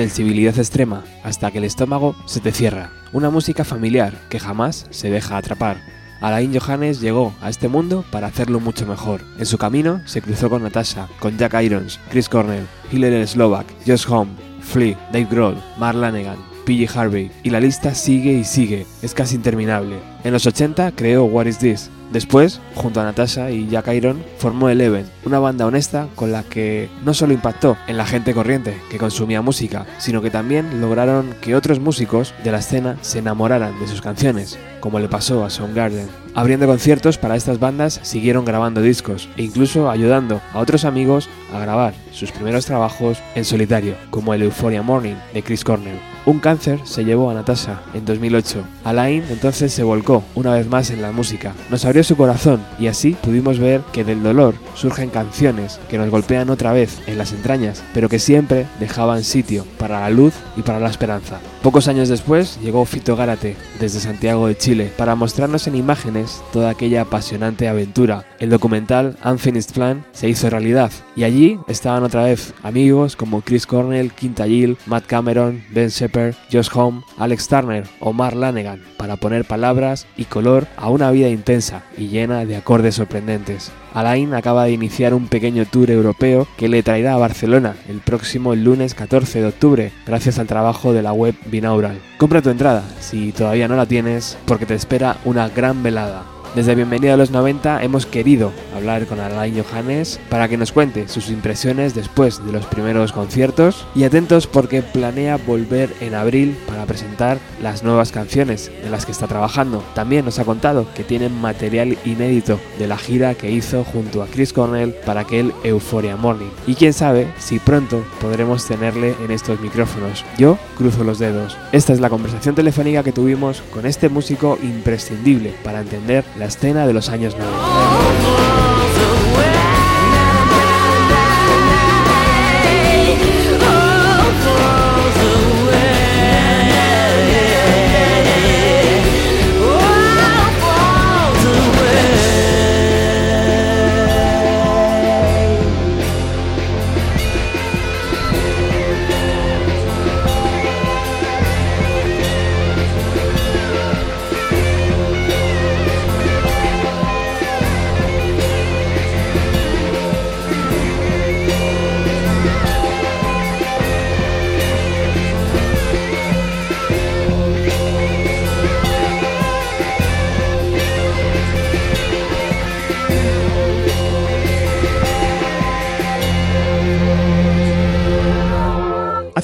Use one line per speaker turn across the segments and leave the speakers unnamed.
sensibilidad extrema hasta que el estómago se te cierra, una música familiar que jamás se deja atrapar. Alain Johannes llegó a este mundo para hacerlo mucho mejor. En su camino se cruzó con Natasha, con Jack Irons, Chris Cornell, Hillary Slovak, Josh Home, Flea, Dave Grohl, Mark Lanegan, PG Harvey, y la lista sigue y sigue, es casi interminable. En los 80 creó What Is This, Después, junto a Natasha y Jack Iron, formó Eleven, una banda honesta con la que no solo impactó en la gente corriente que consumía música, sino que también lograron que otros músicos de la escena se enamoraran de sus canciones, como le pasó a Soundgarden. Abriendo conciertos para estas bandas, siguieron grabando discos e incluso ayudando a otros amigos a grabar sus primeros trabajos en solitario, como el Euphoria Morning de Chris Cornell. Un cáncer se llevó a Natasha en 2008. Alain entonces se volcó una vez más en la música. Nos abrió su corazón y así pudimos ver que del dolor surgen canciones que nos golpean otra vez en las entrañas, pero que siempre dejaban sitio para la luz y para la esperanza. Pocos años después llegó Fito Gárate desde Santiago de Chile para mostrarnos en imágenes toda aquella apasionante aventura. El documental Unfinished Plan se hizo realidad y allí estaban otra vez amigos como Chris Cornell, Quinta Gill, Matt Cameron, Ben Shepard, Josh Home, Alex Turner o Mark Lanegan para poner palabras y color a una vida intensa y llena de acordes sorprendentes. Alain acaba de iniciar un pequeño tour europeo que le traerá a Barcelona el próximo lunes 14 de octubre, gracias al trabajo de la web Binaural. Compra tu entrada, si todavía no la tienes, porque te espera una gran velada. Desde Bienvenido a los 90 hemos querido hablar con Alain Johannes para que nos cuente sus impresiones después de los primeros conciertos y atentos porque planea volver en abril para presentar las nuevas canciones de las que está trabajando. También nos ha contado que tienen material inédito de la gira que hizo junto a Chris Cornell para aquel Euphoria Morning. Y quién sabe si pronto podremos tenerle en estos micrófonos. Yo cruzo los dedos. Esta es la conversación telefónica que tuvimos con este músico imprescindible para entender la escena de los años 90.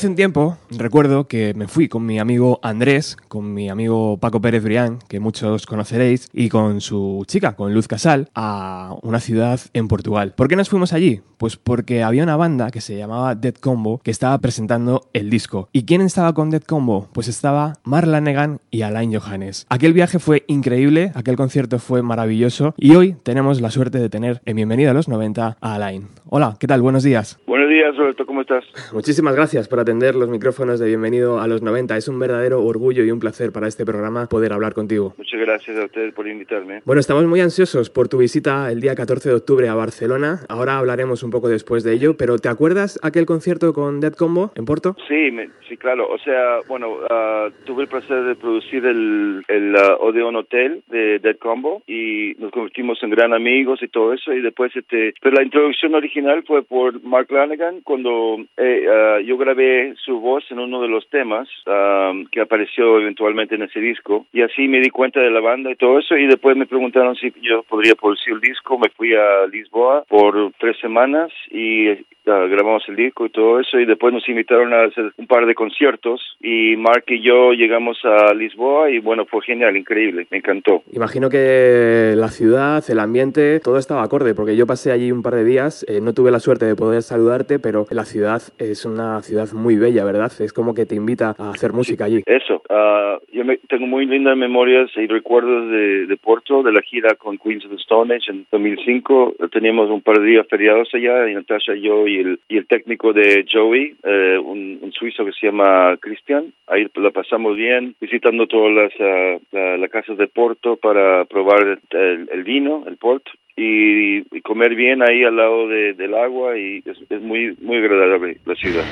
Un tiempo recuerdo que me fui con mi amigo Andrés, con mi amigo Paco Pérez Brián, que muchos conoceréis, y con su chica, con Luz Casal, a una ciudad en Portugal. ¿Por qué nos fuimos allí? Pues porque había una banda que se llamaba Dead Combo que estaba presentando el disco. ¿Y quién estaba con Dead Combo? Pues estaba Marla Negan y Alain Johannes. Aquel viaje fue increíble, aquel concierto fue maravilloso y hoy tenemos la suerte de tener en Bienvenido a los 90 a Alain. Hola, ¿qué tal? Buenos días.
Buenos días, Roberto, ¿cómo estás?
Muchísimas gracias por atender los micrófonos de Bienvenido a los 90. Es un verdadero orgullo y un placer para este programa poder hablar contigo.
Muchas gracias a ustedes por invitarme.
Bueno, estamos muy ansiosos por tu visita el día 14 de octubre a Barcelona. Ahora hablaremos un poco después de ello, pero ¿te acuerdas aquel concierto con Dead Combo en Porto?
Sí, sí, claro. O sea, bueno, uh, tuve el placer de producir el, el uh, Odeon Hotel de Dead Combo y nos convertimos en gran amigos y todo eso. Y después, este, pero la introducción original fue por Mark Lanegan cuando eh, uh, yo grabé su voz en uno de los temas um, que apareció eventualmente en ese disco. Y así me di cuenta de la banda y todo eso y después me preguntaron si yo podría producir el disco. Me fui a Lisboa por tres semanas y uh, grabamos el disco y todo eso y después nos invitaron a hacer un par de conciertos. Y Mark y yo llegamos a Lisboa y bueno fue genial increíble me encantó.
Imagino que la ciudad el ambiente todo estaba acorde porque yo pasé allí un par de días eh, no tuve la suerte de poder saludarte pero la ciudad es una ciudad muy bella verdad es como que te invita a hacer música allí.
Eso, uh, yo me, tengo muy lindas memorias y recuerdos de, de, Porto, de la gira con Queens of the Stone Age en 2005. Teníamos un par de días feriados allá, y Natasha, yo y el, y el técnico de Joey, eh, un, un, suizo que se llama Christian. Ahí la pasamos bien, visitando todas las uh, la, la casas de Porto para probar el, el vino, el port, y, y, comer bien ahí al lado de, del agua y es, es muy muy agradable la ciudad.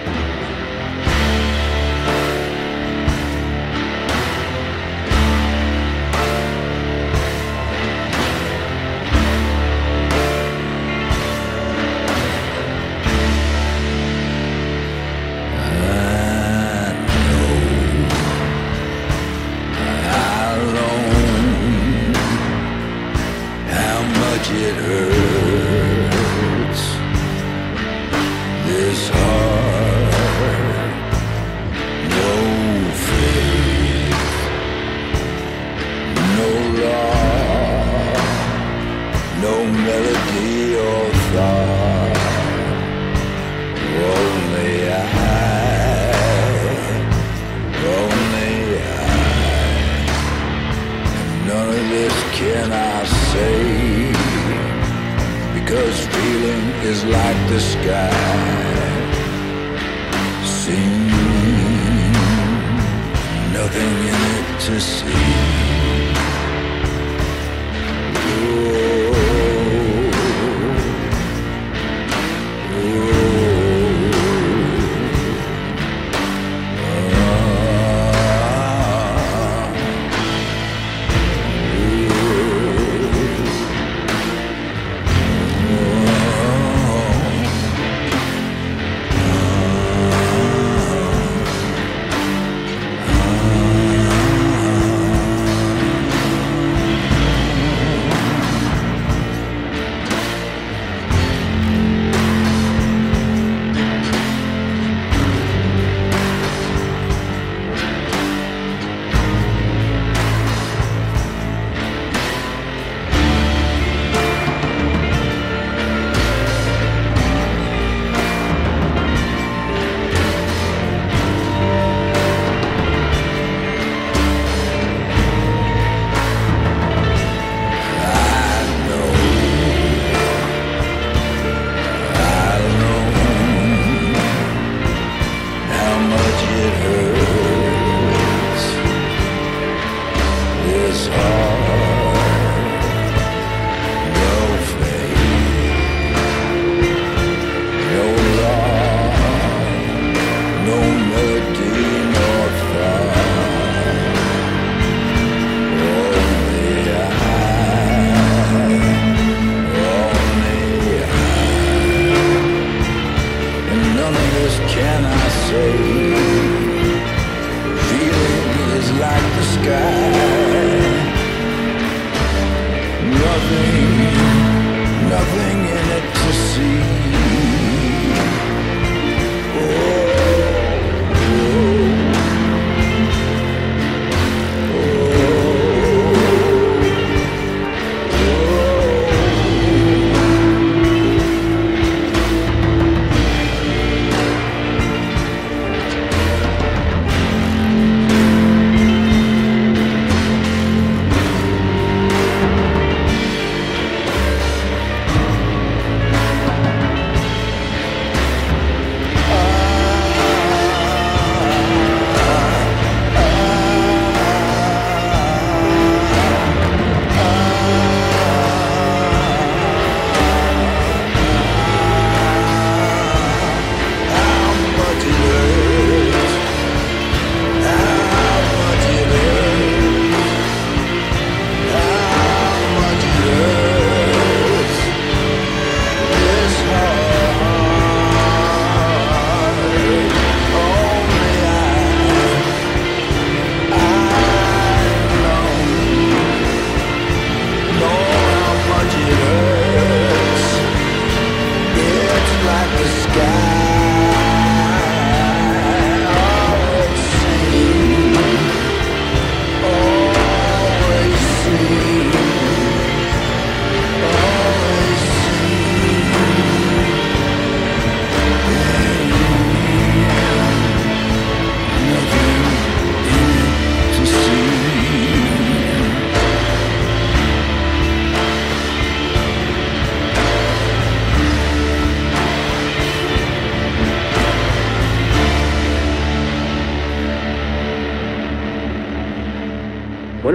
nothing, nothing in it to see.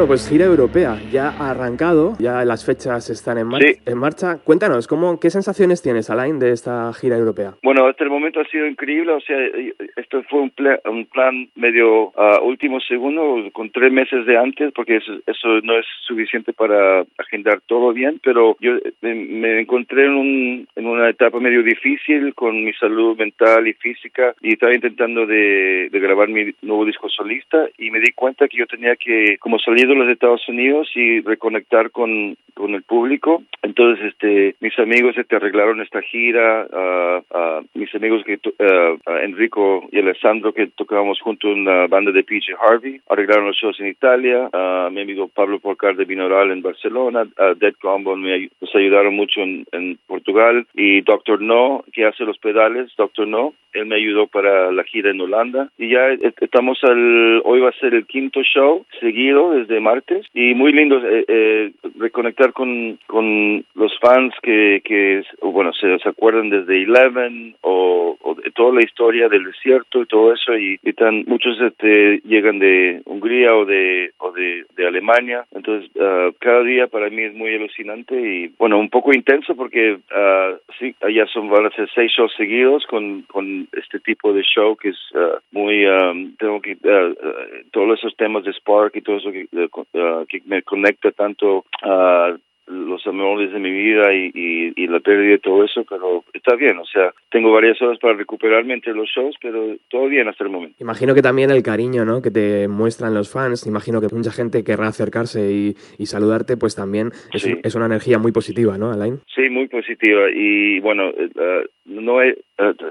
Pues gira europea, ya ha arrancado, ya las fechas están en, en marcha. Cuéntanos, ¿cómo, ¿qué sensaciones tienes, Alain, de esta gira europea?
Bueno, hasta el momento ha sido increíble, o sea, esto fue un, un plan medio a último segundo, con tres meses de antes, porque eso, eso, no es suficiente para agendar todo bien, pero yo me, encontré en, un, en una etapa medio difícil con mi salud mental y física y estaba intentando de, de grabar mi nuevo disco solista y me di cuenta que yo tenía que, como salir de los Estados Unidos y reconectar con, con el público. Entonces, este, mis amigos te este, arreglaron esta gira, uh, mis amigos que Enrico y Alessandro que tocábamos junto en la banda de PJ Harvey, arreglaron los shows en Italia, mi amigo Pablo Porcar de Binoral en Barcelona, Dead Combo me, nos ayudaron mucho en, en Portugal. Y Doctor No, que hace los pedales, Doctor No, él me ayudó para la gira en Holanda. Y ya estamos al, hoy va a ser el quinto show seguido desde de martes y muy lindo eh, eh, reconectar con, con los fans que, que bueno, se, se acuerdan desde Eleven o, de toda la historia del desierto y todo eso y, y tan, muchos este, llegan de Hungría o de, o de, de Alemania. Entonces, uh, cada día para mí es muy alucinante y, bueno, un poco intenso porque uh, sí, allá son, van a ser seis shows seguidos con, con este tipo de show que es uh, muy, um, tengo que, todos esos temas de Spark y todo eso que, que me conecta tanto a los amores de mi vida y, y, y, la pérdida y todo eso, pero está bien, o sea, tengo varias horas para recuperarme entre los shows, pero todo bien hasta el momento.
Imagino que también el cariño, ¿no?, que te muestran los fans, imagino que mucha gente querrá acercarse y, y saludarte, pues también es, sí. es, una energía muy positiva, ¿no, Alain?
Sí, muy positiva y bueno, uh, no he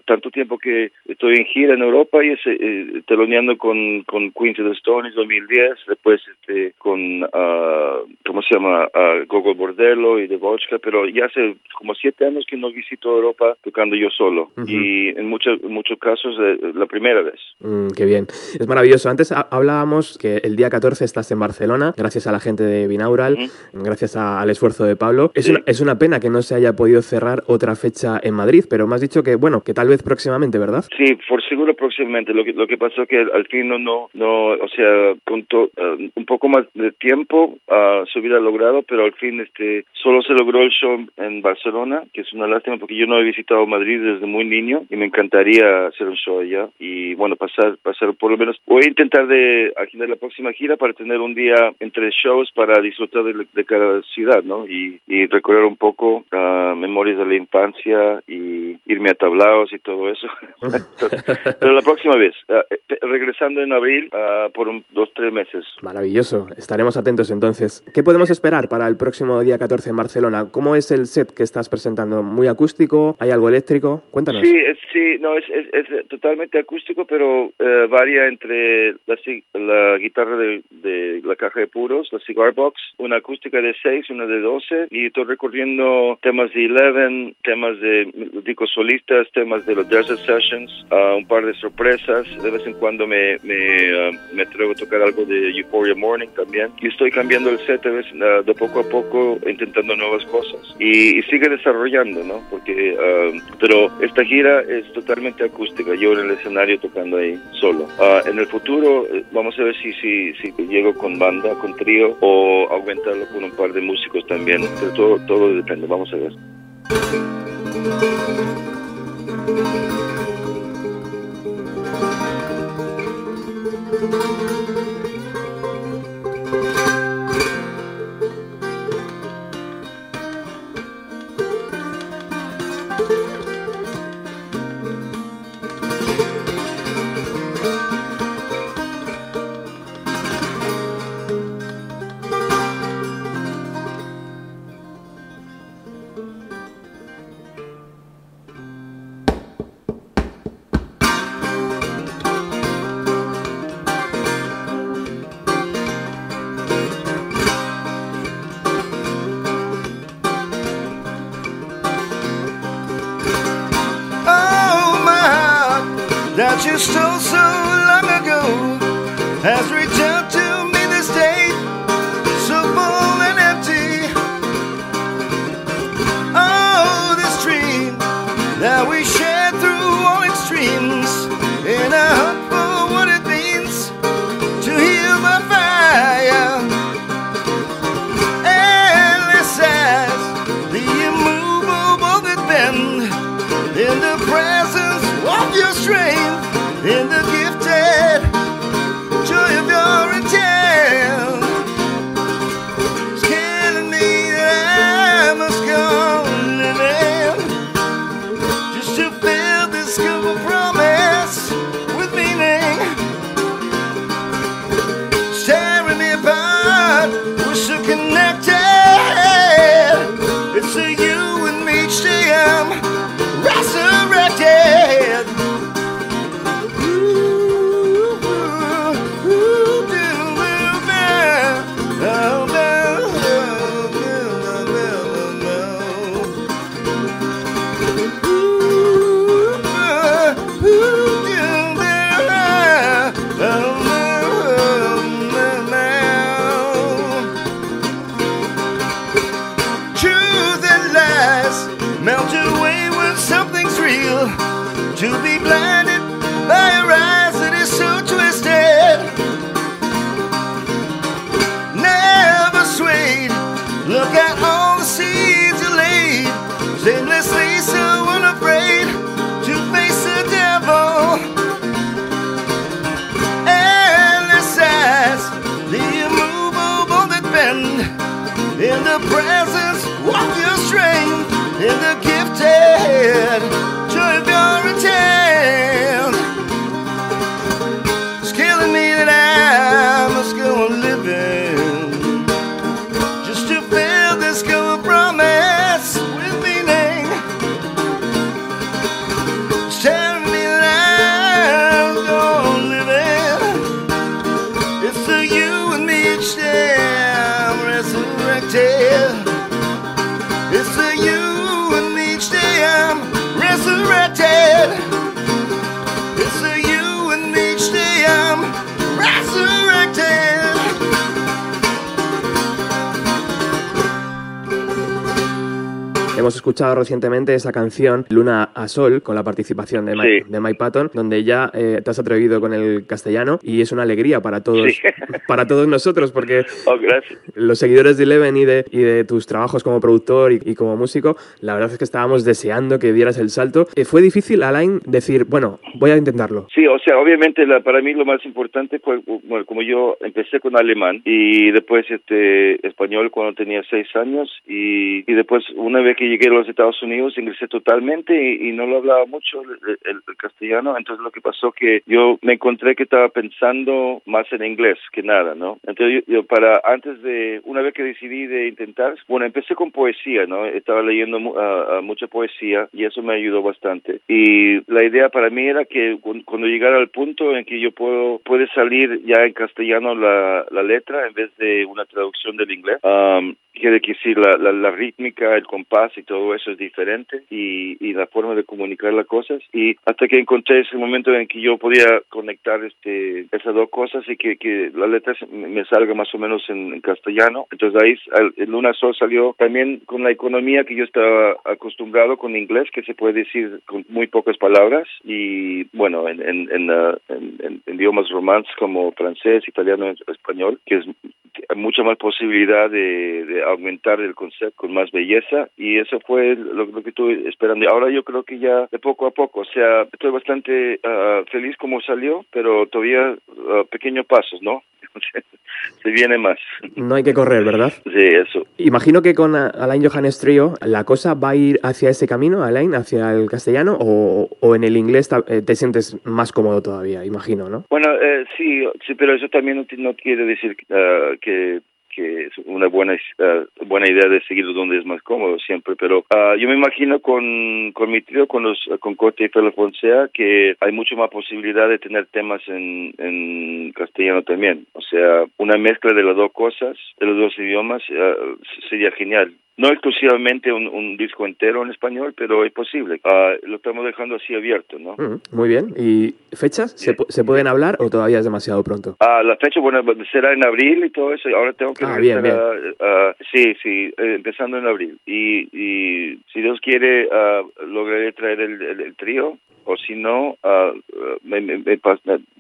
tanto tiempo que estoy en gira en Europa y uh, teloneando con, con Queens of the Stones 2010, después este, con, ¿cómo se llama?, Gogo Bordello y de Vodka, pero ya hace como siete años que no visito Europa tocando yo solo uh -huh. y en muchos muchos casos eh, la primera vez.
Mm, qué bien, es maravilloso. Antes hablábamos que el día 14 estás en Barcelona, gracias a la gente de Binaural, uh -huh. gracias a, al esfuerzo de Pablo. Es, sí. una, es una pena que no se haya podido cerrar otra fecha en Madrid, pero me has dicho que, bueno, que tal vez próximamente, ¿verdad?
Sí, por seguro próximamente. Lo que, lo que pasó que al fin no, no, no o sea, con to, uh, un poco más de tiempo uh, se hubiera logrado, pero al fin este solo se logró el show en Barcelona, que es una lástima porque yo no he visitado Madrid desde muy niño y me encantaría hacer un show allá y bueno, pasar pasar por lo menos voy a intentar de agendar la próxima gira para tener un día entre shows para disfrutar de, de cada ciudad, ¿no? Y, y recorrer un poco uh, memorias de la infancia y irme a y todo eso. Pero la próxima vez, uh, regresando en abril uh, por un, dos, tres meses.
Maravilloso, estaremos atentos entonces. ¿Qué podemos esperar para el próximo día 14 en Barcelona? ¿Cómo es el set que estás presentando? ¿Muy acústico? ¿Hay algo eléctrico? Cuéntanos.
Sí, es, sí no, es, es, es, totalmente acústico, pero eh, varía entre la, la guitarra de, de, la caja de puros, la cigar box, una acústica de 6, una de 12, y estoy recorriendo temas de Eleven, temas de discos solistas, temas de los Desert Sessions, uh, un par de sorpresas, de vez en cuando me, me, uh, me atrevo a tocar algo de Euphoria Morning también, y estoy cambiando el set de, vez, uh, de poco a poco, intentando nuevas cosas, y, y sigue desarrollando, ¿no? Porque, pero esta gira es totalmente acústica, yo en el escenario tocando ahí solo. En el futuro eh, vamos a ver si, si, si llego con banda, con trío o aumentarlo con un par de músicos también, pero todo, todo depende, vamos a ver.
thank you something's real to be
glad. Escuchado recientemente esa canción Luna a Sol con la participación de Mike,
Sí.
de Mike Patton, donde ya eh, te has atrevido con el castellano y es una alegría para todos,
Sí.
para todos nosotros, porque
Oh,
los seguidores de Eleven y de, y de tus trabajos como productor y, y como músico, la verdad es que estábamos deseando que dieras el salto. Eh, ¿Fue difícil, Alain, decir, bueno, voy a intentarlo?
Sí, o sea, obviamente la, para mí lo más importante fue, bueno, como yo empecé con alemán y después este español cuando tenía seis años y, y después una vez que llegué a los Estados Unidos ingresé totalmente y, y no lo hablaba mucho el, el- el castellano, entonces lo que pasó que yo me encontré que estaba pensando más en inglés que nada, ¿no? Entonces yo, yo para antes de, una vez que decidí de intentar, bueno, empecé con poesía, ¿no? Estaba leyendo ah, mucha poesía y eso me ayudó bastante. Y la idea para mí era que cu- cuando llegara al punto en que yo puedo puede salir ya en castellano la, la letra en vez de una traducción del inglés, um, quiere decir la, la, la rítmica, el compás y todo eso es diferente y, y la forma de comunicar las cosas. Y hasta que encontré ese momento en que yo podía conectar este esas dos cosas y que, que la letra me salga más o menos en, castellano. Entonces ahí el, el Luna Sol salió también con la economía que yo estaba acostumbrado con inglés que se puede decir con muy pocas palabras. Y bueno en en, en, uh, en idiomas romances como francés italiano español que es mucha más posibilidad de, de aumentar el concepto con más belleza y eso fue lo, lo que estuve esperando. Ahora yo creo que ya de poco a poco, o sea, estoy bastante ah, feliz como salió, pero todavía ah, pequeños pasos, ¿no? Se viene más.
No hay que correr, ¿verdad?
Sí, eso.
Imagino que con Alain Johannes Trio la cosa va a ir hacia ese camino, Alain, hacia el castellano, o, o en el inglés eh, te sientes más cómodo todavía, imagino, ¿no?
Bueno, eh, sí, sí, pero eso también no, quiere decir ah, que que es una buena ah, buena idea de seguir donde es más cómodo siempre, pero ah, yo me imagino con, con mi trío, con los con Corte y Fela Fonsea, que hay mucho más posibilidad de tener temas en, en castellano también. O sea, una mezcla de las dos cosas, de los dos idiomas, ah, sería genial. No exclusivamente un, un disco entero en español, pero es posible. Ah, lo estamos dejando así abierto, ¿no?
Mm, muy bien. ¿Y fechas? ¿Se, se pueden hablar o todavía es demasiado pronto?
Ah, la fecha, bueno, será en abril y todo eso. Ahora tengo que
Ah, bien,
a- sí, sí, eh, empezando en abril. Y, y si Dios quiere, ah, lograré traer el, el- el trío. O si no, ah, me, me,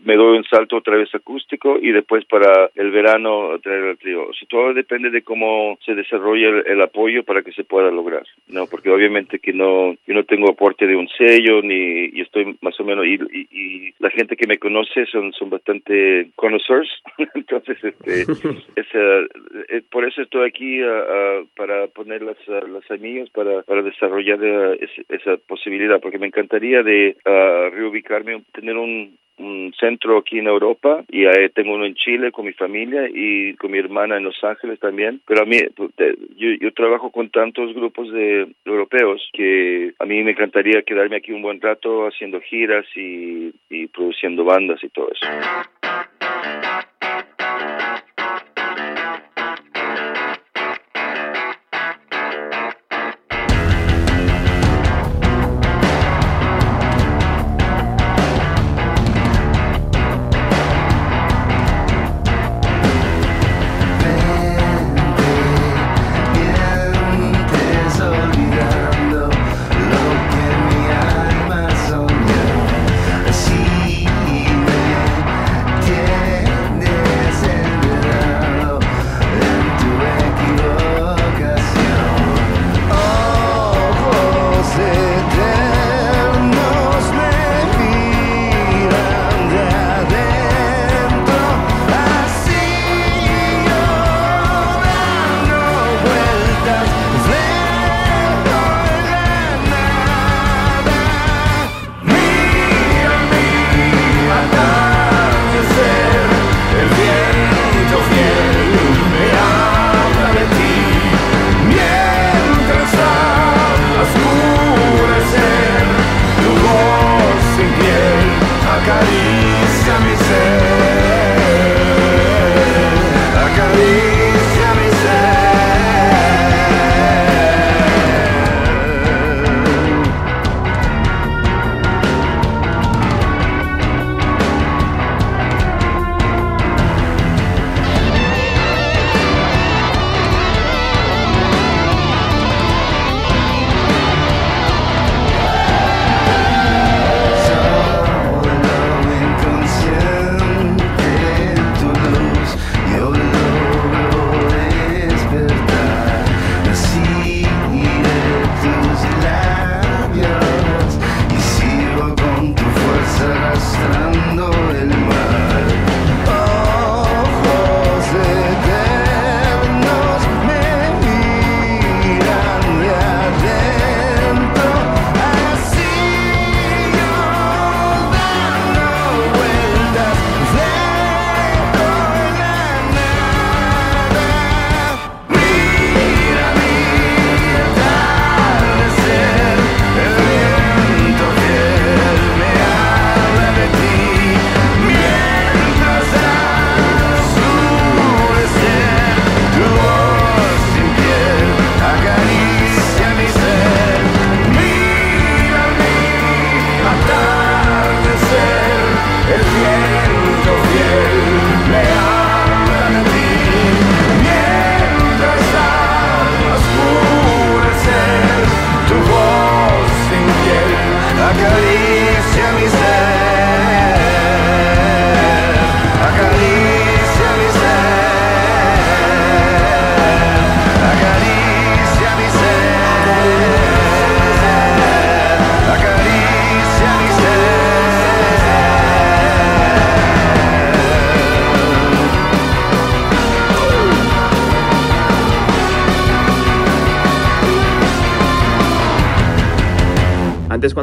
me doy un salto otra vez acústico y después para el verano traer el trío. O sea, todo depende de cómo se desarrolla el, el apoyo para que se pueda lograr. No, porque obviamente que no, yo no tengo aporte de un sello ni y estoy más o menos y, y, y la gente que me conoce son son bastante conocers, entonces este esa, eh, por eso estoy aquí ah, para poner las las semillas para para desarrollar ah, ese- esa posibilidad porque me encantaría de ah, reubicarme tener un un centro aquí en Europa y ahí tengo uno en Chile con mi familia y con mi hermana en Los Ángeles también. Pero a mí, pues, yo, yo trabajo con tantos grupos de europeos que a mí me encantaría quedarme aquí un buen rato haciendo giras y produciendo bandas y todo eso.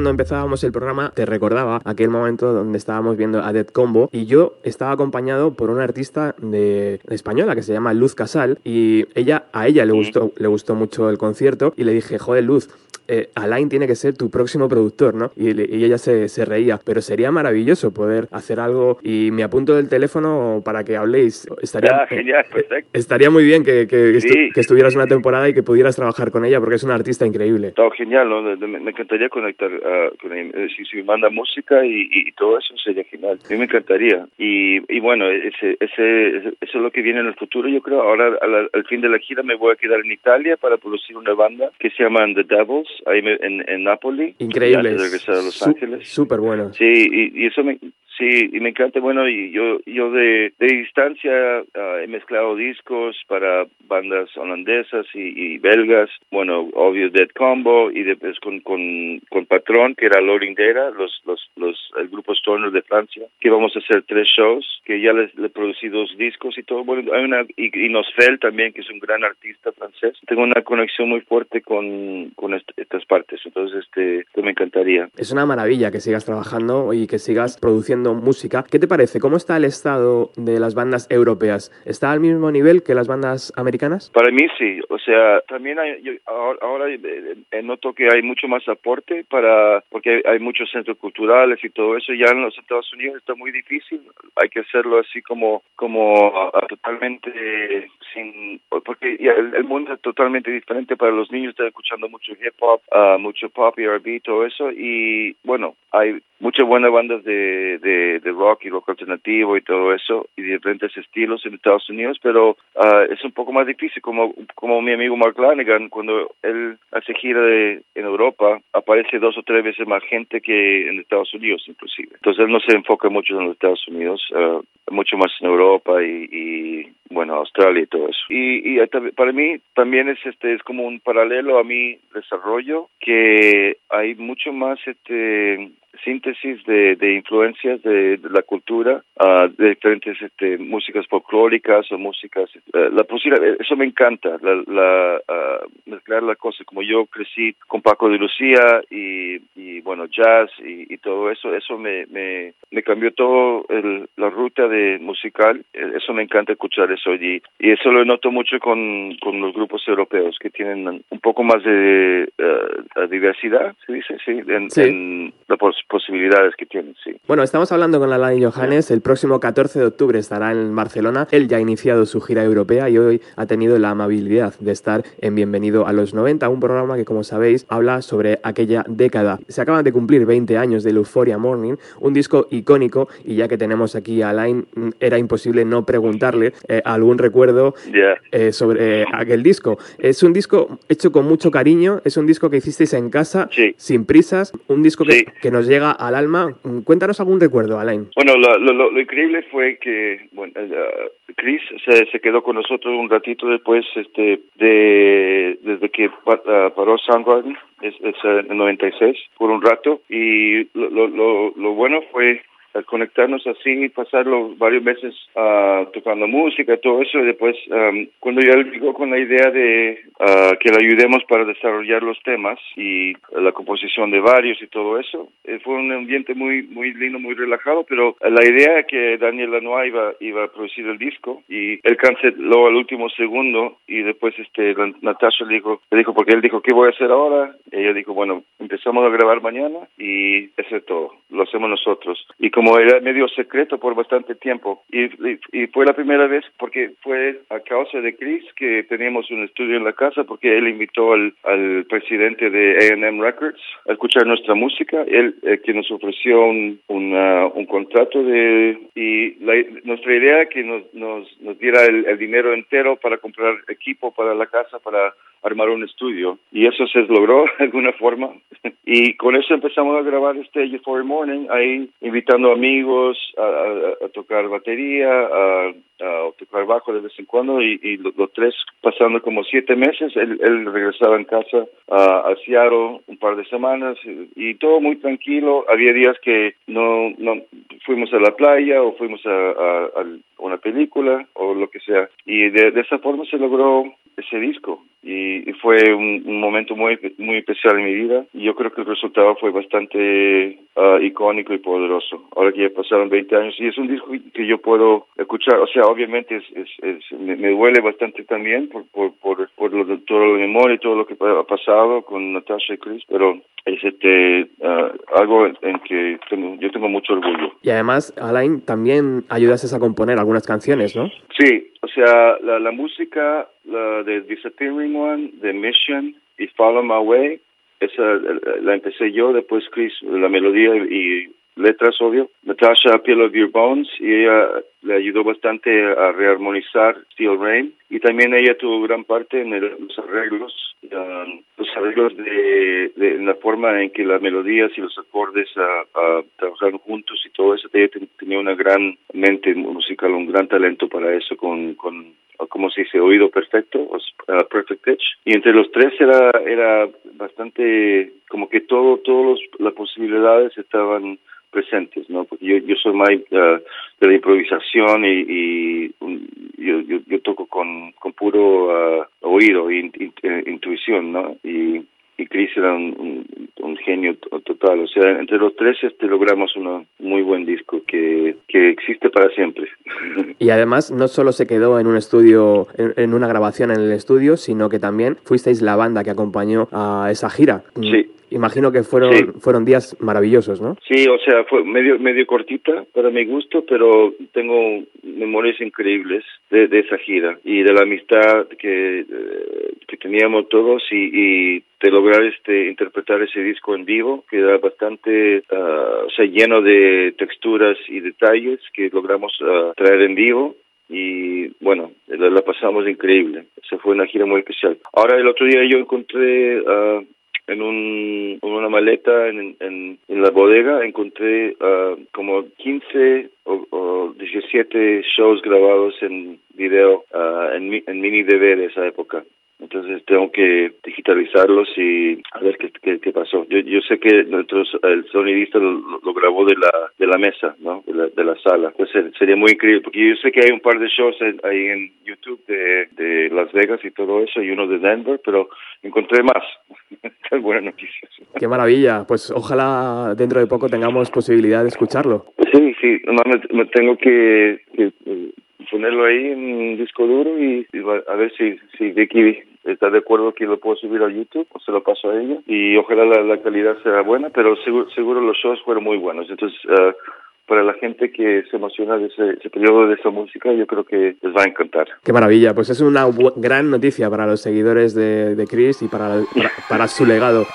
Cuando empezábamos el programa te recordaba aquel momento donde estábamos viendo a Dead Combo y yo estaba acompañado por una artista de española que se llama Luz Casal y ella a ella le gustó le gustó mucho el concierto y le dije, "Joder, Luz, eh, Alain tiene que ser tu próximo productor, ¿no? Y, ella se, se reía, pero sería maravilloso poder hacer algo y me apunto del teléfono para que habléis. Estaría,
genial, perfecto.
estaría muy bien que, que, estu-
Sí.
que estuvieras una temporada y que pudieras trabajar con ella porque es una artista increíble.
Genial, me encantaría conectar Eh, Si, si manda música y, y todo eso sería genial. A mí me encantaría. Y, y bueno, ese, ese, eso es lo que viene en el futuro, yo creo. Ahora, al, al fin de la gira, me voy a quedar en Italia para producir una banda que se llama The Devils, ahí me- en, en Nápoli.
Increíble.
Antes de regresar a Los
Su-
Ángeles.
Súper bueno.
Sí, y, y eso me, sí, y me encanta. Bueno, y yo, yo de, de distancia ah, he mezclado discos para bandas holandesas y, y belgas. Bueno, obvio Dead Combo y después con, con, con Patrón, que era Loading Data, los, los, los, el grupo Stoner de Francia, que vamos a hacer tres shows, que ya les, le producí dos discos y todo. Bueno, hay una, y, y también, que es un gran artista francés. Tengo una conexión muy fuerte con, con est- estas partes, entonces este, me encantaría.
Es una maravilla que sigas trabajando y que sigas produciendo música. ¿Qué te parece? ¿Cómo está el estado de las bandas europeas? ¿Está al mismo nivel que las bandas americanas?
Para mí sí, o sea, también hay, yo- ahora, ahora, eh, eh, noto que hay mucho más aporte para, porque hay muchos centros culturales y todo eso, ya en los Estados Unidos está muy difícil, hay que hacerlo así como, como totalmente sin, porque el, el mundo es totalmente diferente para los niños, están escuchando mucho hip hop, ah, mucho pop y R&B, todo eso, y bueno, hay muchas buenas bandas de, de, de rock y rock alternativo y todo eso, y diferentes estilos en Estados Unidos, pero ah, es un poco más difícil, como, como mi amigo Mark Lanigan, cuando él hace gira de, en Europa, aparece dos o tres veces más gente que en Estados Unidos, inclusive. Entonces él no se enfoca mucho en los Estados Unidos, ah, mucho más en Europa y, y bueno, Australia y todo eso. Y, y para mí también es este es como un paralelo a mi desarrollo que hay mucho más este síntesis de, de influencias de, de la cultura, ah, de diferentes este, músicas folclóricas o músicas. eh, la posibilidad, eso me encanta, la, la, ah, mezclar las cosas. Como yo crecí con Paco de Lucía y, y bueno, jazz y, y todo eso, eso me, me, me cambió todo el, la ruta de musical. Eh, Eso me encanta escuchar eso y, y eso lo noto mucho con, con los grupos europeos que tienen un poco más de eh, diversidad, se dice, sí, en,
Sí.
en las pos- posibilidades que tienen, sí.
Bueno, estamos hablando con Alain Johannes. El próximo 14 de octubre estará en Barcelona. Él ya ha iniciado su gira europea y hoy ha tenido la amabilidad de estar en Bienvenido a los 90, un programa que, como sabéis, habla sobre aquella década. Se acaban de cumplir 20 años del Euphoria Morning, un disco icónico. Y ya que tenemos aquí a Alain, era imposible no preguntarle eh, algún recuerdo eh, sobre eh, aquel disco. Es un disco hecho con mucho cariño, es un disco que hicisteis en casa,
Sí.
sin prisas, un disco que,
Sí.
Que nos llega al alma. Cuéntanos algún recuerdo, Alain.
Bueno, lo, lo, lo- increíble fue que, bueno, eh, Chris se, se quedó con nosotros un ratito después, este, de, desde que ah, paró Soundgarden, es, es eh, en el 96, por un rato, y lo, lo, lo, lo bueno fue conectarnos así, pasar los varios meses ah, tocando música, todo eso, y después am, cuando ya él llegó con la idea de ah, que le ayudemos para desarrollar los temas y la composición de varios y todo eso, eh, fue un ambiente muy muy lindo, muy relajado, pero la idea que Daniel Lanois iba, iba a producir el disco y él canceló al último segundo y después este Natasha le dijo, le dijo, porque él dijo, ¿qué voy a hacer ahora? Y ella dijo, bueno, empezamos a grabar mañana y eso es todo, lo hacemos nosotros. Y como era medio secreto por bastante tiempo, y, y, fue la primera vez porque fue a causa de Chris que teníamos un estudio en la casa porque él invitó al, al presidente de A&M Records a escuchar nuestra música, él eh, que nos ofreció un, un contrato de y la- nuestra idea que nos, nos, nos diera el, el dinero entero para comprar equipo para la casa, para armar un estudio y eso se logró de alguna forma. Y con eso empezamos a grabar este Euphoria Morning ahí invitando amigos a, tocar batería a, tocar bajo de vez en cuando y, los, tres pasando como siete meses él, regresaba en casa a, Seattle un par de semanas y, todo muy tranquilo. Había días que no, no fuimos a la playa o fuimos a, una película o lo que sea. Y de esa forma se logró ese disco y, fue un, momento muy muy especial en mi vida. Y yo creo que el resultado fue bastante uh, icónico y poderoso. Ahora que ya pasaron 20 años y es un disco que yo puedo escuchar. O sea obviamente es, es, me, duele bastante también por por por, por lo, todo lo memoria y todo lo que ha pasado con Natasha y Chris pero es este uh, algo en que yo tengo mucho orgullo.
Y además Alain también ayudas a componer algunas canciones ¿no?
sí o sea la, la música la de Disappearing One, The Mission y Follow My Way. Esa la empecé yo, después Chris, la melodía y letras, obvio. Natasha, Peel of Your Bones, y ella le ayudó bastante a rearmonizar Steel Rain. Y también ella tuvo gran parte en los arreglos, um, los arreglos de, de la forma en que las melodías y los acordes uh, trabajaron juntos y todo eso. Ella tenía una gran mente musical, un gran talento para eso con, con como se dice, oído perfecto, perfect pitch. Y entre los tres era, era bastante, como que todo, todas las posibilidades estaban presentes, ¿no? Porque yo, yo soy más uh, de la improvisación y, y yo, yo, toco con, con puro uh, oído e intuición, ¿no? Y y Chris era un, un, genio total. O sea, entre los tres este, logramos un muy buen disco que, que existe para siempre.
Y además no solo se quedó en un estudio, en, una grabación en el estudio, sino que también fuisteis la banda que acompañó a esa gira.
Sí.
Imagino que fueron fueron días maravillosos, ¿no?
Sí, o sea, fue medio medio cortita para mi gusto, pero tengo memorias increíbles de, de esa gira y de la amistad que, eh, que teníamos todos y, y, de lograr este interpretar ese disco en vivo, que era bastante, uh, o sea, lleno de texturas y detalles que logramos uh, traer en vivo y bueno, la, pasamos increíble. Se fue una gira muy especial. Ahora el otro día yo encontré uh, en, un, una maleta en, en, en la bodega encontré uh, como 15 o, o, 17 shows grabados en video uh, en, en mini DVD de esa época. Entonces tengo que digitalizarlos y a ver qué, qué, pasó. Yo, yo sé que nosotros, el sonidista lo, lo, grabó de la de la mesa, ¿no? De la, de la sala. Entonces sería muy increíble porque yo sé que hay un par de shows ahí en YouTube de, de Las Vegas y todo eso y uno de Denver, pero encontré más. Qué buena noticia.
Qué maravilla. Pues ojalá dentro de poco tengamos posibilidad de escucharlo.
Sí, sí. No, me, tengo que, que ponerlo ahí en un disco duro y, a ver si, si Vicky está de acuerdo que lo puedo subir a YouTube o se lo paso a ella y ojalá la, calidad sea buena, pero seguro, seguro los shows fueron muy buenos. Entonces, uh, para la gente que se emociona de ese, periodo de esa música, yo creo que les va a encantar.
Qué maravilla, pues es una gran noticia para los seguidores de, de Chris y para, para, para su legado.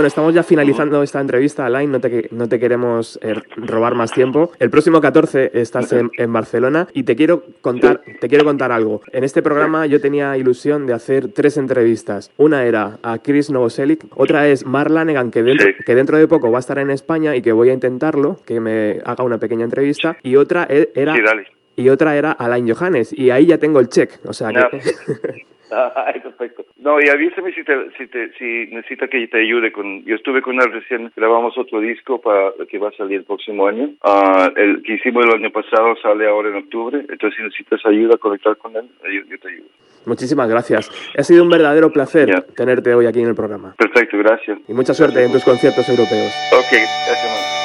Bueno, estamos ya finalizando esta entrevista, Alain, no te, no te queremos eh, robar más tiempo. El próximo 14 estás en, en, Barcelona y te quiero, contar, te quiero contar algo. En este programa yo tenía ilusión de hacer tres entrevistas. Una era a Chris Novoselic, otra es Mar Lanegan, que dentro, que dentro de poco va a estar en España y que voy a intentarlo, que me haga una pequeña entrevista. Y otra e, era... Y otra era Alain Johannes, y ahí ya tengo el check, o sea que...
Ah, perfecto. No, y avísame si, te, si, te, si necesita que te ayude con... Yo estuve con él recién, grabamos otro disco para que va a salir el próximo año. Uh, el que hicimos el año pasado sale ahora en octubre, entonces si necesitas ayuda a conectar con él, yo, yo te ayudo.
Muchísimas gracias. Ha sido un verdadero placer yeah. tenerte hoy aquí en el programa.
Perfecto, gracias.
Y mucha suerte en tus conciertos europeos.
Ok, gracias, man.